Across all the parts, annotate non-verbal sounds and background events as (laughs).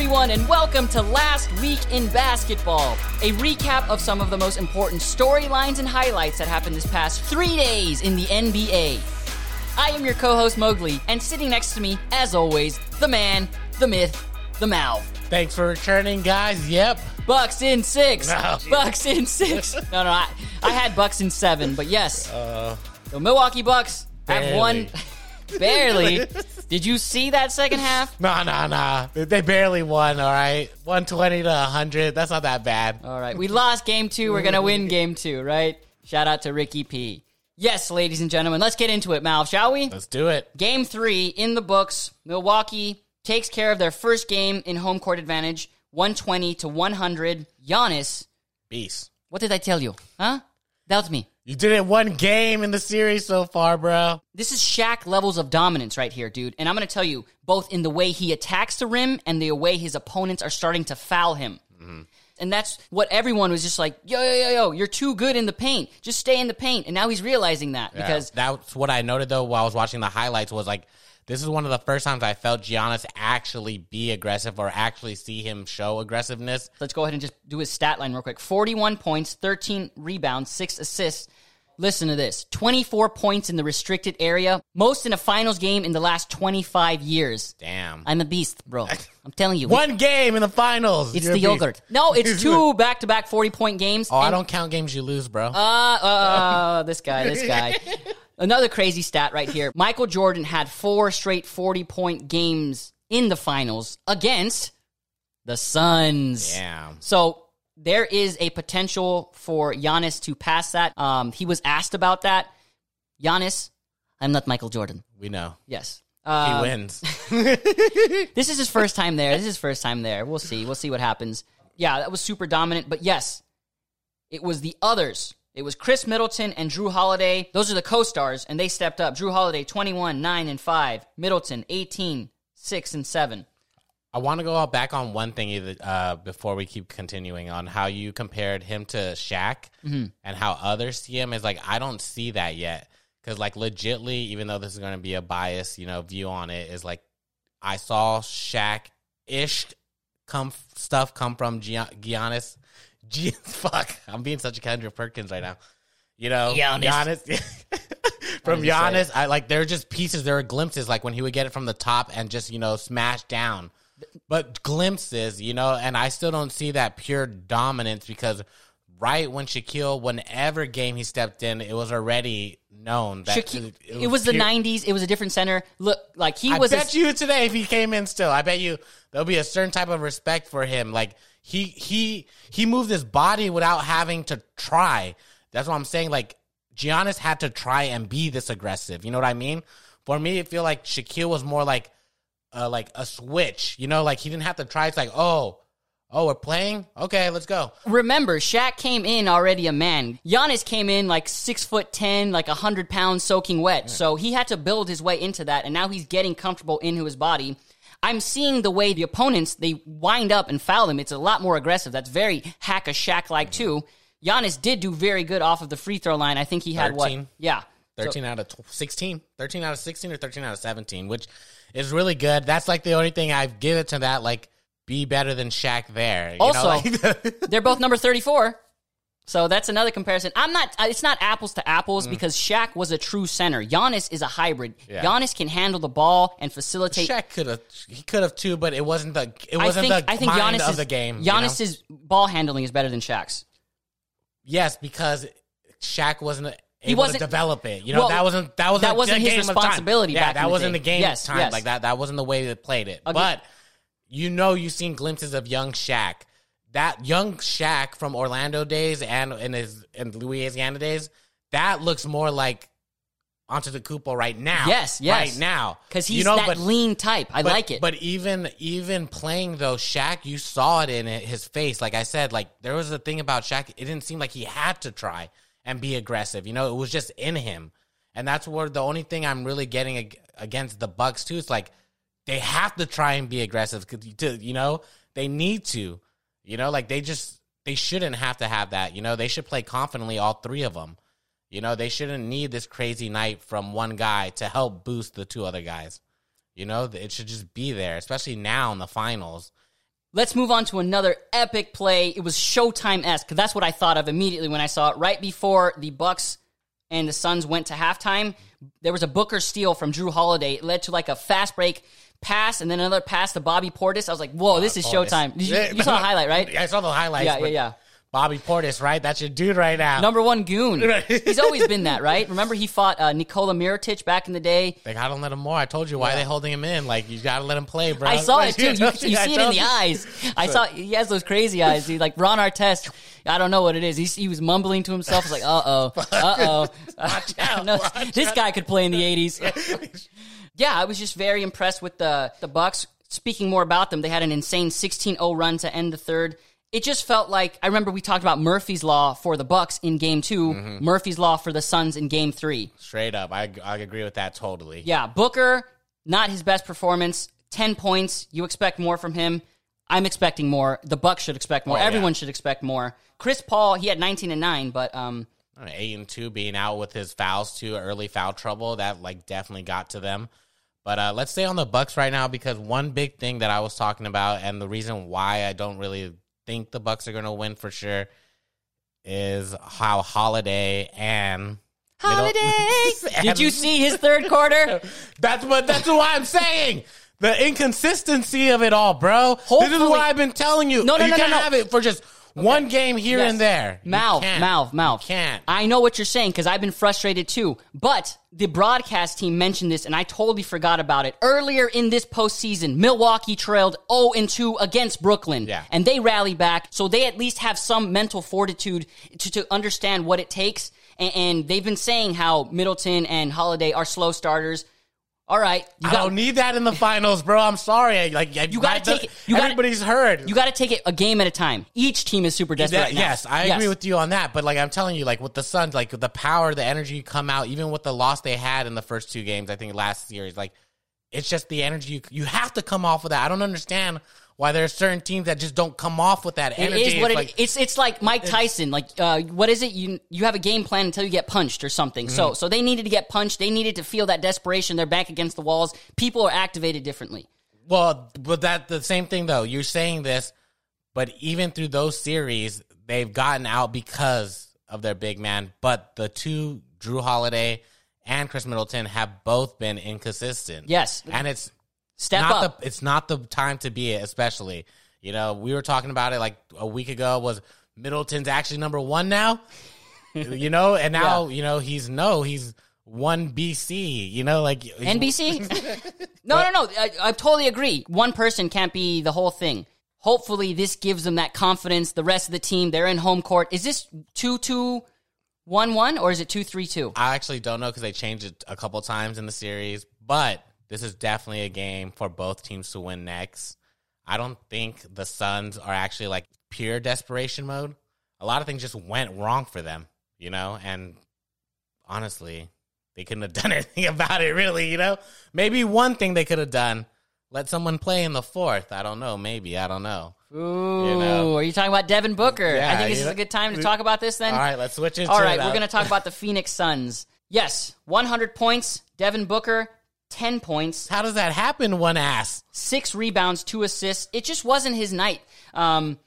everyone, and welcome to Last Week in Basketball, a recap of some of the most important storylines and highlights that happened this past three days in the NBA. I am your co host, Mowgli, and sitting next to me, as always, the man, the myth, the Mal. Thanks for returning, guys. Yep. Bucks in six. No. Bucks in six. (laughs) No, no, I, I had Bucks in seven, but yes. Uh. the Milwaukee Bucks have won. (laughs) barely. Did you see that second half? (laughs) Nah, nah, nah. They- barely won, all right? 120 to 100. That's not that bad. All right, we lost game two. We're gonna win game two, right? Shout out to Ricky P. Yes, ladies and gentlemen, let's get into it, Mal, shall we? Let's do it. Game three in the books. Milwaukee takes care of their first game in home court advantage, 120 to 100. Giannis, Beast. what did I tell you? Huh? Doubt me. You did it one game in the series so far, bro. This is Shaq levels of dominance right here, dude. And I'm going to tell you, both in the way he attacks the rim and the way his opponents are starting to foul him. Mm-hmm. And that's what everyone was just like, yo, yo, yo, yo, you're too good in the paint. Just stay in the paint. And now he's realizing that because that's what I noted though while I was watching the highlights was like this is one of the first times I felt Giannis actually be aggressive or actually see him show aggressiveness. let's go ahead and just do his stat line real quick 41 points, 13 rebounds, 6 assists. Listen to this 24 points in the restricted area, most in a finals game in the last 25 years. Damn. I'm a beast, bro. (laughs) I'm telling you. one game in the finals. It's You're the yogurt. No, it's (laughs) two back to back 40 point games. Oh, I don't count games you lose, bro. Uh, uh, this guy, this guy. (laughs) Another crazy stat right here. Michael Jordan had four straight 40 point games in the finals against the Suns. Yeah. So there is a potential for Giannis to pass that. Um, he was asked about that. Giannis, I'm not Michael Jordan. We know. Yes. He Uh, wins. (laughs) (laughs) this is his first time there. This is his first time there. We'll see. We'll see what happens. Yeah, that was super dominant. But yes, it was the others. It was Khris Middleton and Jrue Holiday. Those are the co-stars, and they stepped up. Jrue Holiday, 21, 9, and 5. Middleton, 18, 6, and 7. I want to go back on one thing either, uh, before we keep continuing on how you compared him to Shaq Mm-hmm. and how others see him is like I don't see that yet because like legitly, even though this is going to be a bias, you know, view on it is like I saw Shaq ish come stuff come from Gian- Giannis. (laughs) G- fuck, I'm being such a Kendrick Perkins right now. You know, Giannis. Giannis. (laughs) from did you say Giannis, I like there are just pieces, there are glimpses like when he would get it from the top and just you know smash down, but glimpses, you know, and I still don't see that pure dominance because right when Shaquille, whenever game he stepped in, it was already known that Shaquille, it, was the pure- 90s. It was a different center. Look, like he I was. bet a, you today if he came in still, I bet you there'll be a certain type of respect for him. Like he he he moved his body without having to try. That's what I'm saying. Like Giannis had to try and be this aggressive. You know what I mean? For me, it feel like Shaquille was more like uh, like a switch. You know, like he didn't have to try. It's like oh. Oh, we're playing? Okay, let's go. Remember, Shaq came in already a man. Giannis came in like six foot ten, like a hundred pounds soaking wet. So he had to build his way into that, and now he's getting comfortable into his body. I'm seeing the way the opponents they wind up and foul them. It's a lot more aggressive. That's very hack a Shaq like too. Giannis did do very good off of the free throw line. I think he had what? Yeah. 13 out of tw- 16 13 out of 16 or 13 out of 17 which is really good that's like the only thing I've given to that like be better than Shaq there you know, Also, like- (laughs) They're both number 34. So that's another comparison. I'm not. uh, It's not apples to apples because Shaq was a true center. Giannis is a hybrid. Mm. Yeah. Giannis can handle the ball and facilitate. Shaq could have he could have too but it wasn't the it I wasn't think. the I think mind Giannis of is, the game you know? Giannis's ball handling is better than Shaq's. yes because Shaq wasn't He wasn't- to develop it you know Well, that wasn't that wasn't that wasn't his game of time. responsibility yeah that the wasn't day. the game Yes, time yes. like that that wasn't the way they played it Agree. but you know you've seen glimpses of young Shaq that young Shaq from Orlando days and in his in Louisiana days, that looks more like onto the Antetokounmpo right now. Yes, yes. right now Because he's you know, that but, lean type. I but- like it. But even even playing though, Shaq, you saw it in his face. Like I said, like there was a thing about Shaq. It didn't seem like he had to try and be aggressive. You know, it was just in him, and that's where the only thing I'm really getting ag- against the Bucks too is like they have to try and be aggressive. To you know, they need to. You know, like they just they shouldn't have to have that. You know, they should play confidently, all three of them. You know, they shouldn't need this crazy night from one guy to help boost the two other guys. You know, it should just be there, especially now in the finals. Let's move on to another epic play. It was Showtime esque. That's what I thought of immediately when I saw it. Right before the Bucks and the Suns went to halftime, there was a Booker steal from Jrue Holiday. It led to like a fast break pass and then another pass to Bobby Portis. I was like, "Whoa, this uh, is oh, Showtime." You, you saw the (laughs) highlight, right? I saw the highlights. Yeah, yeah, but yeah. Bobby Portis, right? That's your dude right now. Number one goon. (laughs) He's always been that, right? Remember he fought uh, Nikola Mirotic back in the day. They gotta let him more. I told you why they holding him in. Like you gotta let him play, bro. I saw it (laughs) too. You, (laughs) you I see it in the eyes. I saw he has those crazy eyes. He like Ron Artest. I don't know what it is. He, he was mumbling to himself. He's like, uh oh, uh Watch oh. out, No, watch this guy could play in the eighties. yeah, I was just very impressed with the the Bucks. Speaking more about them, they had an insane 16-0 run to end the third. It just felt like I remember we talked about Murphy's law for the Bucks in game 2 Mm-hmm. Murphy's law for the Suns in game three. Straight up, I I agree with that totally. Yeah, Booker, not his best performance. Ten points. You expect more from him. I'm expecting more. The Bucks should expect more. Oh, yeah. Everyone should expect more. Chris Paul, he had 19 and nine, but um, eight and two being out with his fouls too early foul trouble that like definitely got to them but uh, let's stay on the bucks right now because one big thing that i was talking about and the reason why i don't really think the bucks are going to win for sure is how holiday and Holiday. (laughs) And- Did you see his third quarter? (laughs) that's what that's what i'm saying the inconsistency of it all bro this is what i've been telling you No, no, you no, no, can't no. have it for just one game here Yes. and there Mouth, mouth, mouth. You can't I know what you're saying because I've been frustrated too. But the broadcast team mentioned this, and I totally forgot about it. Earlier in this postseason, Milwaukee trailed 0 and 2 against Brooklyn. Yeah. And they rally back, so they at least have some mental fortitude to, to understand what it takes. And, and they've been saying how Middleton and Holiday are slow starters. All right, you I got don't need that in the finals, bro. I'm sorry. I- Like You gotta take it- you gotta- everybody's heard. you got to take it a game at a time. Each team is super desperate. That- right now. yes, I agree with you on that. But like I'm telling you, like with the Suns, like the power, the energy come out, even with the loss they had in the first two games. I think last series, like it's just the energy. You, you have to come off of that. I don't understand why there are certain teams that just don't come off with that energy. is what It's it, like, it's. It's like Mike Tyson. Like, uh, what is it? You you have a game plan until you get punched or something. Mm-hmm. So so they needed to get punched. They needed to feel that desperation. They're back against the walls. People are activated differently. Well, but that the same thing though. You're saying this, but even through those series, they've gotten out because of their big man. But the two, Jrue Holiday and Khris Middleton, have both been inconsistent. Yes. and it's Step not up. the it's not the time to be it. Especially, you know, we were talking about it like a week ago. Was Middleton's actually number one now? you know, and now you know he's no, he's one BC. You know, like NBC? (laughs) no, no, no. I, I totally agree. One person can't be the whole thing. Hopefully, this gives them that confidence. The rest of the team, they're in home court. Is this two two one one or is it two three two? I actually don't know because they changed it a couple times in the series, but this is definitely a game for both teams to win next. I don't think the Suns are actually like pure desperation mode. A lot of things just went wrong for them, you know, and honestly, they couldn't have (laughs) done anything about it, really, you know? Maybe one thing they could have done let someone play in the fourth. I don't know. Maybe. I don't know. Ooh, You know. are you talking about Devin Booker? Yeah, I think this is know- a good time to talk about this then. All right, let's switch it. All right, we're going to talk about the Phoenix Suns. Yes, 100 points. Devin Booker, 10 points, How does that happen, one ass? six rebounds, two assists. It just wasn't his night. Um,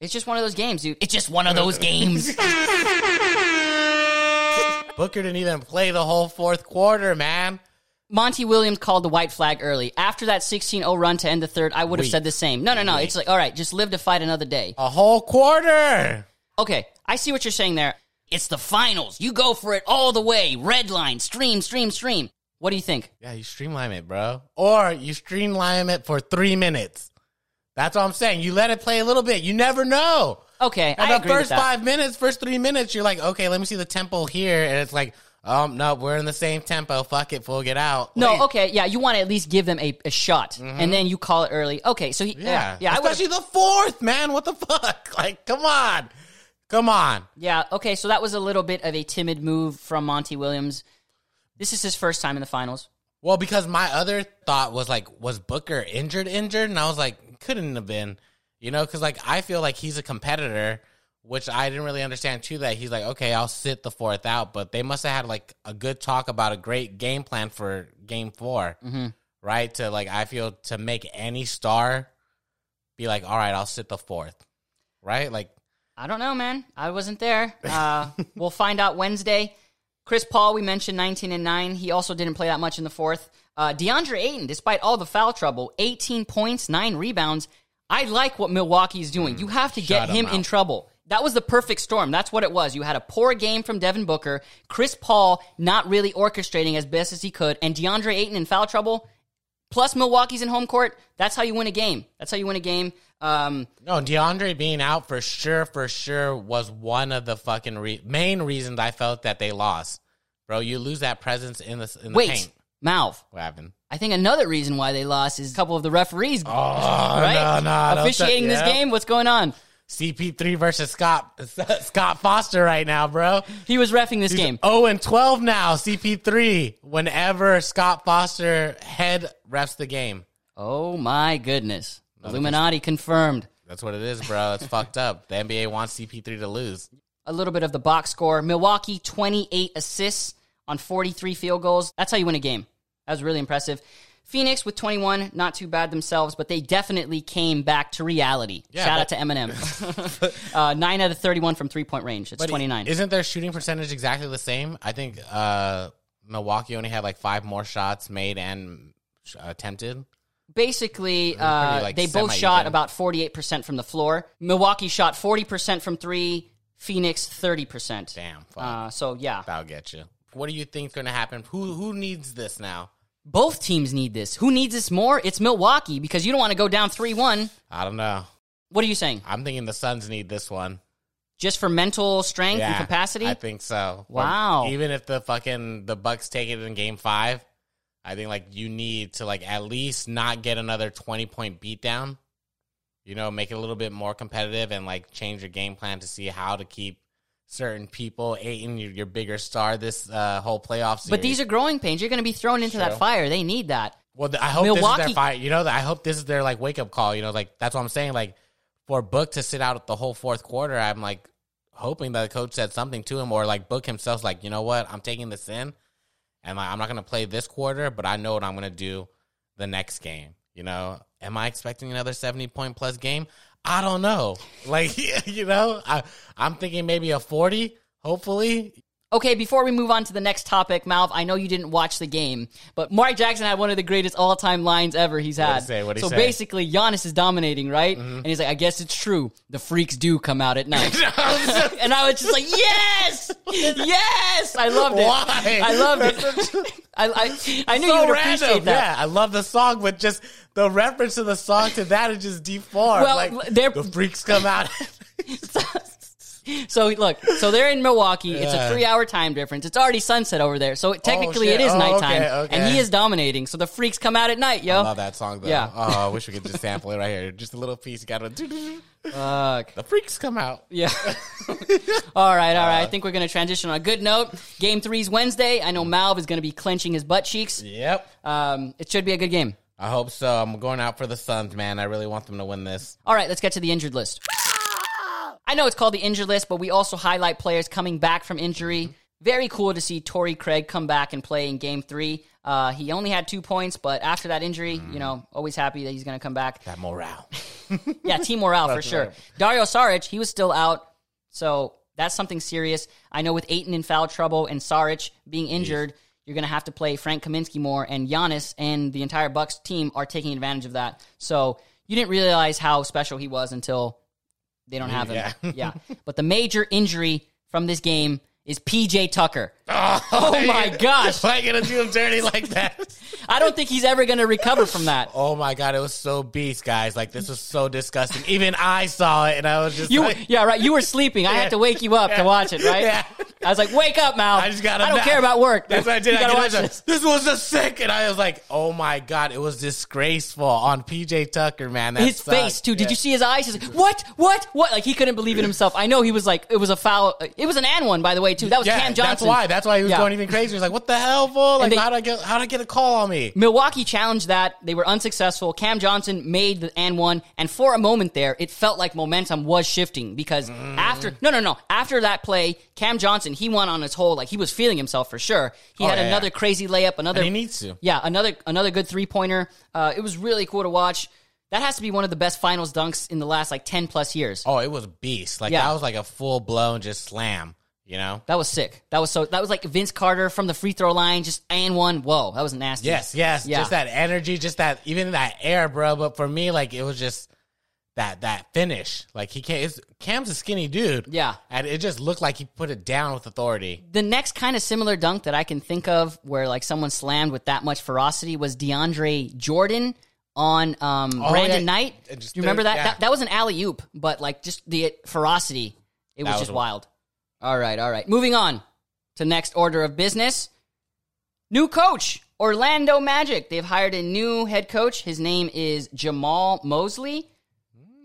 it's just one of those games, dude. It's just one of those games. (laughs) (laughs) Booker didn't even play the whole fourth quarter, man. Monty Williams called the white flag early. After that 16-0 run to end the third, I would have Wait. said the same. No, no, no. It's like, all right, just live to fight another day. A whole quarter. Okay, I see what you're saying there. It's the finals. You go for it all the way. Red line, stream, stream, stream. What do you think? Yeah, you streamline it, bro. Or you streamline it for three minutes. That's what I'm saying. You let it play a little bit. You never know. Okay, And I the agree with first that. five minutes, first three minutes, you're like, okay, let me see the tempo here. And it's like, um, no, we're in the same tempo. Fuck it, fool, get out. No, Wait. okay, yeah, you want to at least give them a, a shot, and then you call it early. Okay, so he, yeah, Mm-hmm. Yeah, yeah, I would, especially the fourth, man. What the fuck? (laughs) Like, come on, come on. yeah, okay, so that was a little bit of a timid move from Monty Williams. This is his first time in the finals. Well, because my other thought was like, was Booker injured, injured? And I was like, couldn't have been, you know, because like I feel like he's a competitor, which I didn't really understand too. That he's like, okay, I'll sit the fourth out, but they must have had like a good talk about a great game plan for game 4 right? To like, I feel to make any star be like, all right, I'll sit the fourth, right? Like, I don't know, man. I wasn't there. Uh, (laughs) we'll find out Wednesday. Chris Paul, we mentioned 19 and 9. He also didn't play that much in the fourth. Uh, DeAndre Ayton, despite all the foul trouble, 18 points, 9 rebounds. I like what Milwaukee is doing. You have to get Shut 'em him in trouble. That was the perfect storm. That's what it was. You had a poor game from Devin Booker, Chris Paul not really orchestrating as best as he could, and DeAndre Ayton in foul trouble. Plus Milwaukee's in home court. That's how you win a game. That's how you win a game. Um, no, DeAndre being out for sure, for sure was one of the fucking re- main reasons I felt that they lost. Bro, you lose that presence in the in the wait, paint. Malv. What happened? I think another reason why they lost is a couple of the referees Oh, right? no, no, officiating this yeah. game. What's going on? CP3 versus Scott (laughs) Scott Foster right now, bro. He was refing this game. Oh, and 12 now, CP3. Whenever Scott Foster head refs the game. Oh my goodness! Illuminati confirmed. That's what it is, bro. It's (laughs) fucked up. The NBA wants CP3 to lose. A little bit of the box score. Milwaukee, 28 assists on 43 field goals. That's how you win a game. That was really impressive. Phoenix with 21, not too bad themselves, but they definitely came back to reality. Yeah, Shout but- out to Eminem. (laughs) (laughs) uh, 9 out of 31 from three point range. It's But 29. Isn't their shooting percentage exactly the same? I think uh, Milwaukee only had like five more shots made and uh, attempted. Basically uh, like, they both shot about 48% from the floor milwaukee shot 40% from three phoenix 30% Damn, fuck. uh, so yeah That'll get you. What do you think's going to happen? Who who needs this now? both teams need this who needs this more it's milwaukee because you don't want to go down 3-1 I don't know. what are you saying I'm thinking the Suns need this one. just for mental strength and capacity I think so. Wow. Even if the fucking the Bucks take it in Game Five, I think like you need to like at least not get another twenty point beatdown. You know, make it a little bit more competitive and like change your game plan to see how to keep certain people. Ayton, your, your bigger star this uh, whole playoff series. but these are growing pains you're going to be thrown into that fire they need that Well, th- I hope this is their fight. You know, I hope this is their like wake up call. You know, like that's what I'm saying. Like for Book to sit out the whole fourth quarter, I'm like hoping that the coach said something to him or like Book himself's like, you know what, I'm taking this in, and like I'm not gonna play this quarter, but I know what I'm gonna do the next game. You know, am I expecting another 70 point plus game? I don't know. Like (laughs) you know, I I'm thinking maybe a 40. Hopefully, Okay, before we move on to the next topic, Malv, I know you didn't watch the game, but Mark Jackson had one of the greatest all-time lines ever he's had. he say? What'd he so say? Mm-hmm. basically, Giannis is dominating, right? And he's like, "I guess it's true. The freaks do come out at (laughs) night." (laughs) and I was just like, "Yes, (laughs) yes!" I loved it. Why? I loved it. I, I, I knew so you would random. appreciate that. Yeah, I love the song, but just the reference to the song to that is just deformed. Well, like the freaks come out. (laughs) So look, so they're in Milwaukee. It's a three-hour time difference. It's already sunset over there, so technically shit. it is Oh, nighttime, okay, okay. and he is dominating. So the freaks come out at night, yo. I love that song though. Yeah. Oh, I wish we could just sample it right here. Just a little piece. Got to. Fuck. The freaks come out. Yeah. (laughs) all right, all right. I think we're going to transition on a good note. Game three's Wednesday. I know Malv is going to be clenching his butt cheeks. Yep. Um, it should be a good game. I hope so. I'm going out for the Suns, man. I really want them to win this. All right, let's get to the injured list. I know it's called the injured list, but we also highlight players coming back from injury. Very cool to see Torrey Craig come back and play in game three. Uh, he only had two points, but after that injury, you know, always happy that he's going to come back. That morale. (laughs) Yeah, team morale for sure. right. Dario Saric, he was still out, so that's something serious. I know with Ayton in foul trouble and Saric being injured, you're going to have to play Frank Kaminsky more, and Giannis and the entire Bucks team are taking advantage of that. So you didn't realize how special he was until they don't have him. Yeah. yeah. But the major injury from this game is PJ Tucker. Oh, my gosh. (laughs) Why gonna do him dirty like that? (laughs) I don't think he's ever going to recover from that. Oh my god, it was so beast, guys. Like this was so disgusting. Even I saw it, and I was just You, like, yeah, right. You were sleeping. I had to wake you up to watch it, right? Yeah. I was like, "Wake up, Mal! I just got. I don't care about work. That's what I did. You I gotta watch this." This was a sick, and I was like, "Oh my god!" It was disgraceful on PJ Tucker, man. His sucked. face too. Did Yeah. you see his eyes? He's like, "What? What? What?" Like he couldn't believe it himself. I know he was like, it was a foul. It was an and one, by the way, too. That was Yeah, Cam Johnson. that's why. That's why he was Yeah. going even crazy. He was like, "What the hell, fool? Like, they- how did I get? How did I get a call on me?" Milwaukee challenged that. They were unsuccessful. Cam Johnson made the and one, and for a moment there, it felt like momentum was shifting because Mm. after no, no, no, after that play, Cam Johnson he went on his whole like he was feeling himself for sure. He Oh, had yeah, another yeah. crazy layup, another And he needs to. yeah, another another good three pointer. Uh, it was really cool to watch. That has to be one of the best finals dunks in the last like 10 plus years. Oh, it was beast. Like Yeah. that was like a full blown just slam. You know. That was sick. That was so. That was like Vince Carter from the free throw line, just and one. Whoa, that was nasty. Yes, yes. Yeah. Just that energy, just that even that air, bro. But for me, like it was just that that finish. Like he can't. Cam's a skinny dude. Yeah. and it just looked like he put it down with authority. The next kind of similar dunk that I can think of where like someone slammed with that much ferocity was DeAndre Jordan on um, Oh, Brandon yeah. Knight. Do you remember that? yeah. that? That was an alley oop, but like just the ferocity, it was That just was- wild. All right, all right. Moving on to next order of business. New coach, Orlando Magic. They've hired a new head coach. His name is Jamahl Mosley.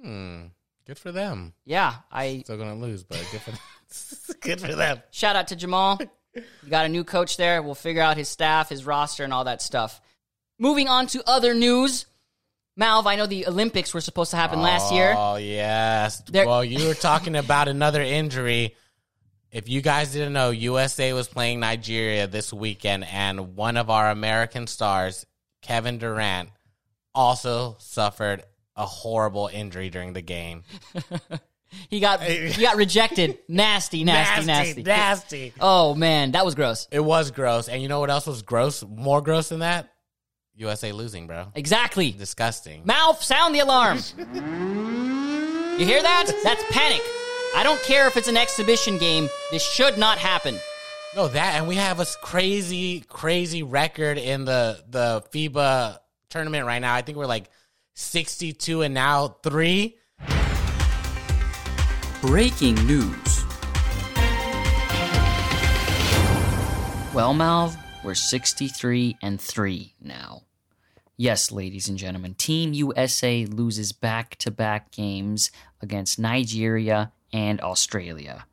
Hmm. Good for them. Yeah, I Still gonna lose, but good for them. (laughs) good for them. Shout out to Jamal. You got a new coach there. We'll figure out his staff, his roster, and all that stuff. Moving on to other news. Malv, I know the Olympics were supposed to happen last year. Oh yes. There- well, you were talking about another injury. If you guys didn't know, USA was playing Nigeria this weekend, and one of our American stars, Kevin Durant, also suffered a horrible injury during the game. (laughs) He got he got rejected. (laughs) nasty, nasty, nasty, nasty. Oh man, that was gross. It was gross, and you know what else was gross? More gross than that? USA losing, bro. Exactly. Disgusting. Mouth, sound the alarm. you hear that? That's panic. I don't care if it's an exhibition game. This should not happen. No, that and we have a crazy, crazy record in the the FIBA tournament right now. I think we're like sixty two and now three. Breaking news. Well, Malv, we're 63 and 3 now. Yes, ladies and gentlemen, Team USA loses back to back games against Nigeria and Australia.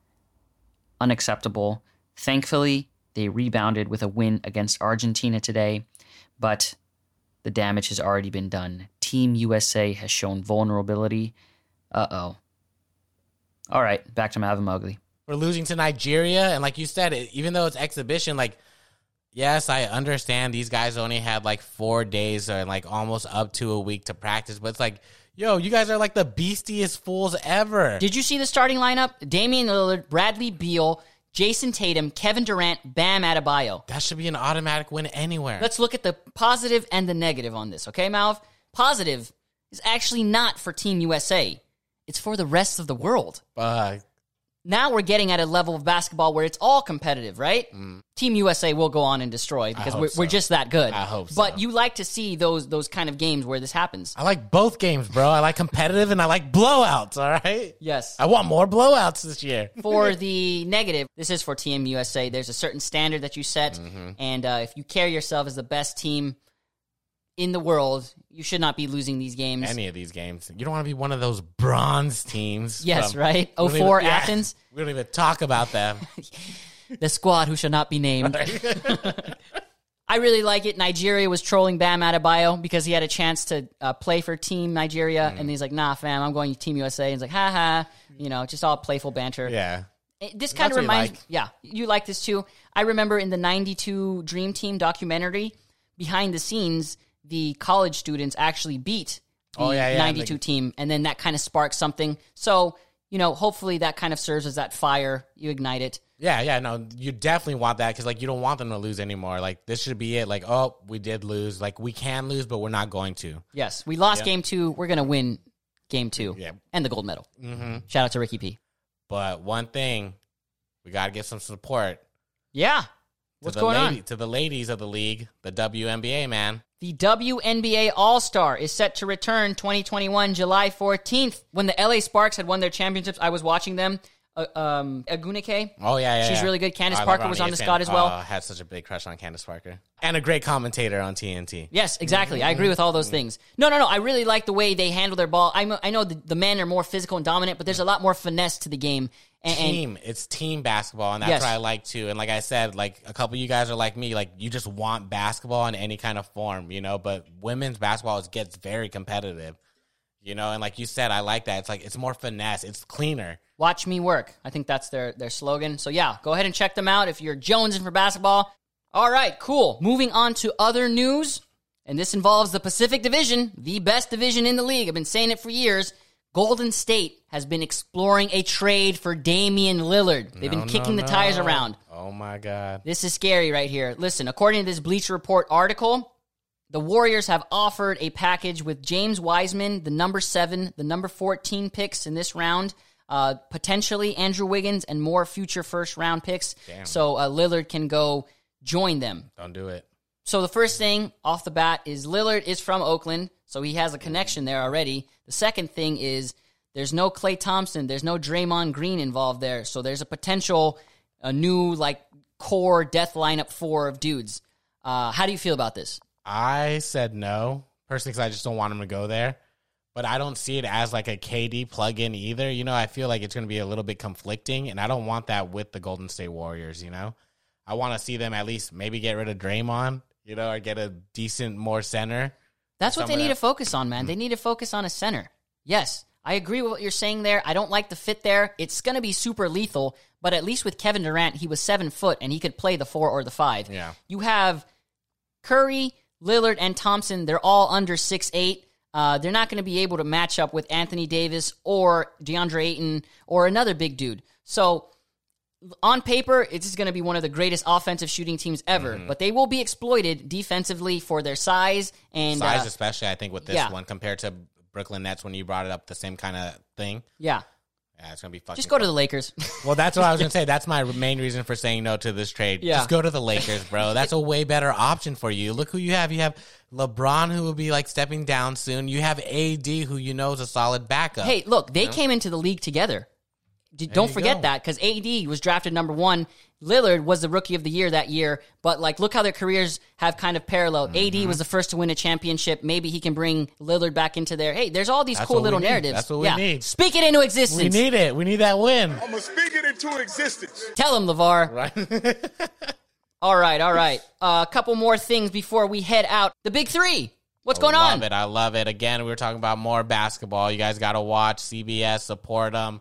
Unacceptable. Thankfully, they rebounded with a win against Argentina today, but the damage has already been done. Team USA has shown vulnerability. Uh oh. All right, back to Malvin Mowgli. We're losing to Nigeria, and like you said, even though it's exhibition, like yes, I understand these guys only had like four days or like almost up to a week to practice, but it's like, yo, you guys are like the beastiest fools ever. Did you see the starting lineup? Damian Lillard, Bradley Beal, Jayson Tatum, Kevin Durant, Bam Adebayo. that should be an automatic win anywhere. Let's look at the positive and the negative on this, okay, Malv? Positive is actually not for Team USA. It's for the rest of the world. uh, Now we're getting at a level of basketball where it's all competitive, right? Team USA will go on and destroy because we're, we're just that good. I hope But so. you like to see those those kind of games where this happens. I like both games, bro. I like competitive and I like blowouts. All right. Yes. I want more blowouts this year. (laughs) for the negative, this is for Team USA. There's a certain standard that you set, Mm-hmm. and uh, if you carry yourself as the best team in the world, you should not be losing these games. Any of these games, you don't want to be one of those bronze teams. yes, from- right. we don't 04 even- yeah, Athens, We don't even talk about them. (laughs) the squad who shall not be named. (laughs) I really like it. Nigeria was trolling Bam Adebayo because he had a chance to uh, play for Team Nigeria, Mm. and he's like, "Nah, fam, I'm going to Team USA." And he's like, "Ha ha," you know, just all playful banter. yeah. It- This kind of That's what you reminds like. yeah, you like this too. I remember in the 92 Dream Team documentary, behind the scenes, the college students actually beat the Oh, yeah, yeah, 92 the- team, and then that kind of sparks something. So, you know, hopefully that kind of serves as that fire. You ignite it. Yeah, yeah, no, you definitely want that because like you don't want them to lose anymore. Like this should be it. Like, oh, we did lose. Like we can lose, but we're not going to. Yes, we lost Yeah. game two. We're going to win game two Yeah. and the gold medal. hmm Shout out to Ricky P. But one thing, we got to give some support. Yeah. to What's the going lady- on? To the ladies of the league, the WNBA, man. The WNBA All Star is set to return 2021 July 14th. When the LA Sparks had won their championships, I was watching them. Uh, um, Ogwumike, Oh yeah, yeah. She's yeah. really good. Candace I Parker was on the squad as well. Oh, I had such a big crush on Candace Parker, and a great commentator on TNT. Yes, exactly. I agree with all those things. No, no, no. I really like the way they handle their ball. I, I know the, the men are more physical and dominant, but there's a lot more finesse to the game. And, and team. It's team basketball, and that's Yes. what I like too. And like I said, like a couple of you guys are like me, like you just want basketball in any kind of form, you know. But women's basketball is, gets very competitive, you know. And like you said, I like that. It's like it's more finesse. It's cleaner. watch me work. I think that's their their slogan. So yeah, go ahead and check them out if you're jonesing for basketball. All right, cool. Moving on to other news. and this involves the Pacific Division, the best division in the league. I've been saying it for years. Golden State has been exploring a trade for Damian Lillard. They've No, been kicking no, the tires no. around. Oh my god. This is scary right here. Listen, according to this Bleacher Report article, the Warriors have offered a package with James Wiseman, the number seven, the number 14 picks in this round, uh, potentially Andrew Wiggins, and more future first round picks. Damn. So uh, Lillard can go join them. Don't do it. So the first thing off the bat is Lillard is from Oakland, so he has a connection there already. The second thing is there's no Klay Thompson, there's no Draymond Green involved there, so there's a potential a new like core death lineup four of dudes. Uh, how do you feel about this? I said no personally because I just don't want him to go there. But I don't see it as like a KD plug-in either. You know, I feel like it's going to be a little bit conflicting, and I don't want that with the Golden State Warriors. You know, I want to see them at least maybe get rid of Draymond. You know, or get a decent more center. That's what they need that- to focus on, man. They need to focus on a center. Yes, I agree with what you're saying there. I don't like the fit there. It's going to be super lethal, but at least with Kevin Durant, he was seven foot and he could play the four or the five. Yeah. You have Curry, Lillard, and Thompson. They're all under six eight. Uh, they're not going to be able to match up with Anthony Davis or DeAndre Ayton or another big dude. So on paper, it's just going to be one of the greatest offensive shooting teams ever. Mm-hmm. But they will be exploited defensively for their size and Size, uh, especially, I think with this yeah. one compared to Brooklyn Nets when you brought it up, the same kind of thing. yeah. Yeah, it's gonna be fucking. Just go to the Lakers. (laughs) Well, that's what I was gonna say. (laughs) That's my main reason for saying no to this trade. Yeah. Just go to the Lakers, bro. (laughs) That's a way better option for you. Look who you have. You have LeBron, who will be like stepping down soon. You have AD, who you know is a solid backup. hey, look, they came into the league together. D- Don't forget go. that because AD was drafted number one. Lillard was the rookie of the year that year. But like, look how their careers have kind of paralleled. Mm-hmm. AD was the first to win a championship. Maybe he can bring Lillard back into there. Hey, there's all these That's cool little narratives. That's what we Yeah. need. Speak it into existence. we need it. We need that win. I'm gonna speak it into existence. Tell him, Levar. Right. (laughs) All right, all right. Uh, a couple more things before we head out. The big three. What's going on? I love on? it. I love it. Again, we were talking about more basketball. You guys got to watch CBS, support them.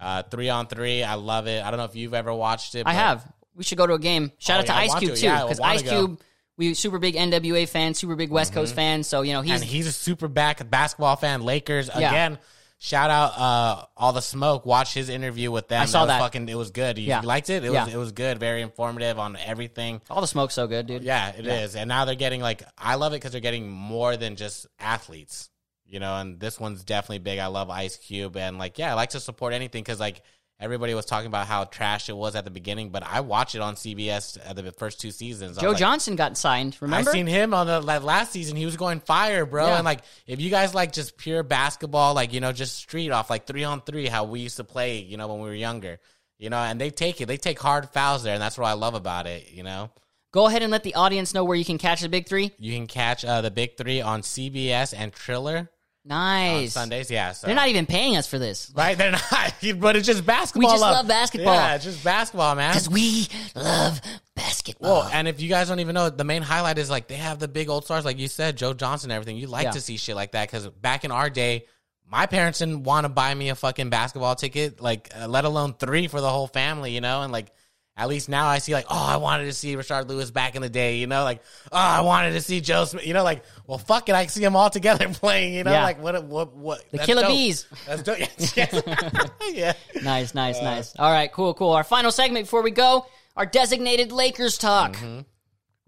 Uh, three on three. I love it. I don't know if you've ever watched it. I have. We should go to a game. Shout Oh, out to yeah, I Ice want Cube to. too, Yeah, I because wanna Ice go. Cube, we super big NWA fan, super big West Coast fan. So you know he's and he's a super back basketball fan. Lakers Yeah. again. Shout out uh, all the smoke. Watch his interview with them. I saw was that. Fucking, it was good. You Yeah. liked it. It Yeah. was it was good. Very informative on everything. all the smoke so good, dude. Yeah, it is. And now they're getting like I love it because they're getting more than just athletes. You know, and this one's definitely big. I love Ice Cube and like yeah, I like to support anything because like everybody was talking about how trash it was at the beginning, but I watch it on CBS at the first two seasons. Joe like, Johnson got signed. Remember? I seen him on the last season. He was going fire, bro. Yeah. And like, if you guys like just pure basketball, like you know, just street off, like three on three, how we used to play, you know, when we were younger, you know, and they take it, they take hard fouls there, and that's what I love about it. You know, Go ahead and let the audience know where you can catch the big three. you can catch uh, the big three on CBS and Triller on Nice. Sundays. Yeah, so. They're not even paying us for this Right, they're not, (laughs) but it's just basketball. We just love. love basketball. Yeah, it's just basketball, man. because we love basketball. Well, and if you guys don't even know, the main highlight is like they have the big old stars, like you said, Joe Johnson and everything. You like Yeah. to see shit like that because back in our day, my parents didn't want to buy me a fucking basketball ticket, like uh, let alone three for the whole family, you know. And like at least now I see like, oh, I wanted to see Rashard Lewis back in the day, you know, like oh, I wanted to see Joe Smith, you know, like well, fuck it, I see them all together (laughs) playing, you know, Yeah. like what what what the that's Killer dope. Bees. That's dope. (laughs) (laughs) yeah. Nice, Uh, nice, nice. All right, cool, cool. Our final segment before we go, our designated Lakers talk. Mm-hmm.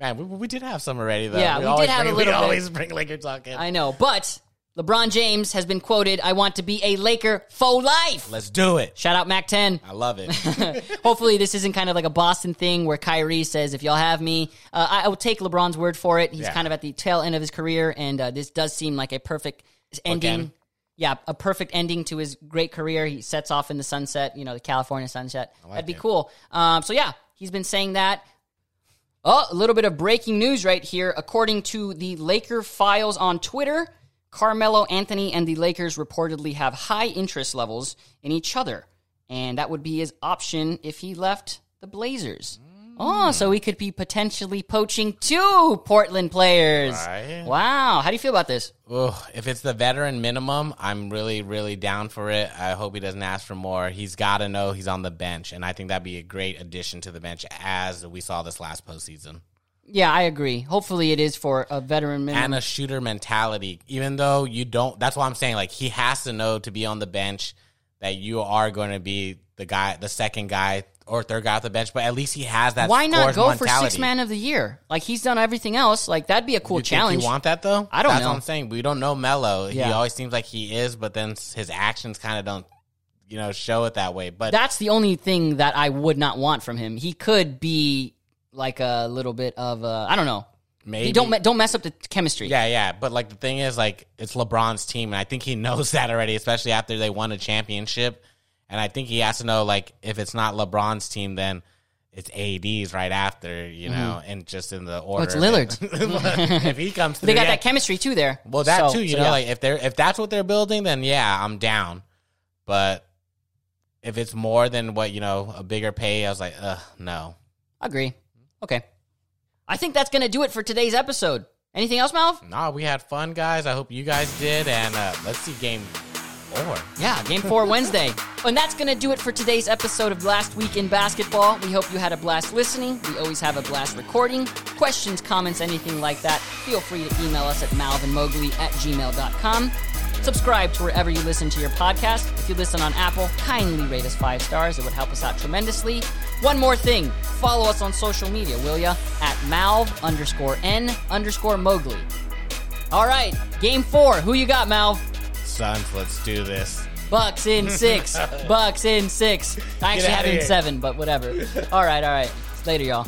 Man, we, we did have some already though. Yeah, we did always have a bring, little We bit. always bring Laker talking. I know, but LeBron James has been quoted, I want to be a Laker for life. Let's do it. Shout out Mac 10. I love it. (laughs) Hopefully, this isn't kind of like a Boston thing where Kyrie says, if y'all have me, uh, I, I will take LeBron's word for it. He's Yeah. kind of at the tail end of his career, and uh, this does seem like a perfect ending. Again. Yeah, a perfect ending to his great career. He sets off in the sunset, you know, the California sunset. That'd be it. cool. Um, so, yeah, he's been saying that. Oh, a little bit of breaking news right here. According to the Laker files on Twitter, Carmelo Anthony and the Lakers reportedly have high interest levels in each other. And that would be his option if he left the Blazers. Mm. Oh, so he could be potentially poaching two Portland players. Right. Wow. How do you feel about this? Ugh, if it's the veteran minimum, I'm really, really down for it. I hope he doesn't ask for more. He's got to know he's on the bench, and I think that'd be a great addition to the bench, as we saw this last postseason. Yeah, I agree. Hopefully, it is for a veteran minimum. and a shooter mentality. Even though you don't, that's why I'm saying like he has to know to be on the bench that you are going to be the guy, the second guy or third guy off the bench. But at least he has that. Why not go for six man of the year? Like he's done everything else. Like that'd be a cool You challenge. You want that though? I don't That's know. what I'm saying. We don't know Melo. He always seems like he is, but then his actions kind of don't, you know, show it that way. But That's the only thing that I would not want from him. He could be like a little bit of a, I don't know. maybe don't me- don't mess up the chemistry. Yeah, yeah. But like the thing is, like it's LeBron's team, and I think he (laughs) knows that already, especially after they won a championship. And I think he has to know, like, if it's not LeBron's team, then it's AD's right after, you know, and just in the order. Mm-hmm. Oh, it's it. (laughs) if he comes, through, (laughs) They got yeah. that chemistry too there. Well, that So- too, you so know, yeah. like if they're if that's what they're building, then yeah, I'm down. But if it's more than what you know, a bigger pay, I was like, ugh, no. agree. Okay. I think that's going to do it for today's episode. Anything else, Malv? No, we had fun, guys. I hope you guys did, and uh, let's see game four. Yeah, game four Wednesday. And that's going to do it for today's episode of Last Week in Basketball. We hope you had a blast listening. We always have a blast recording. Questions, comments, anything like that, feel free to email us at malvinmowgli at gmail.com. Subscribe to wherever you listen to your podcast. If you listen on Apple, kindly rate us five stars. It would help us out tremendously. One more thing follow us on social media, will ya? At malv underscore n underscore Mowgli. All right, game four. Who you got, Malv? Suns, let's do this. Bucks in (laughs) six. Bucks in six. I actually have it in seven, but whatever. All right, all right. Later, y'all.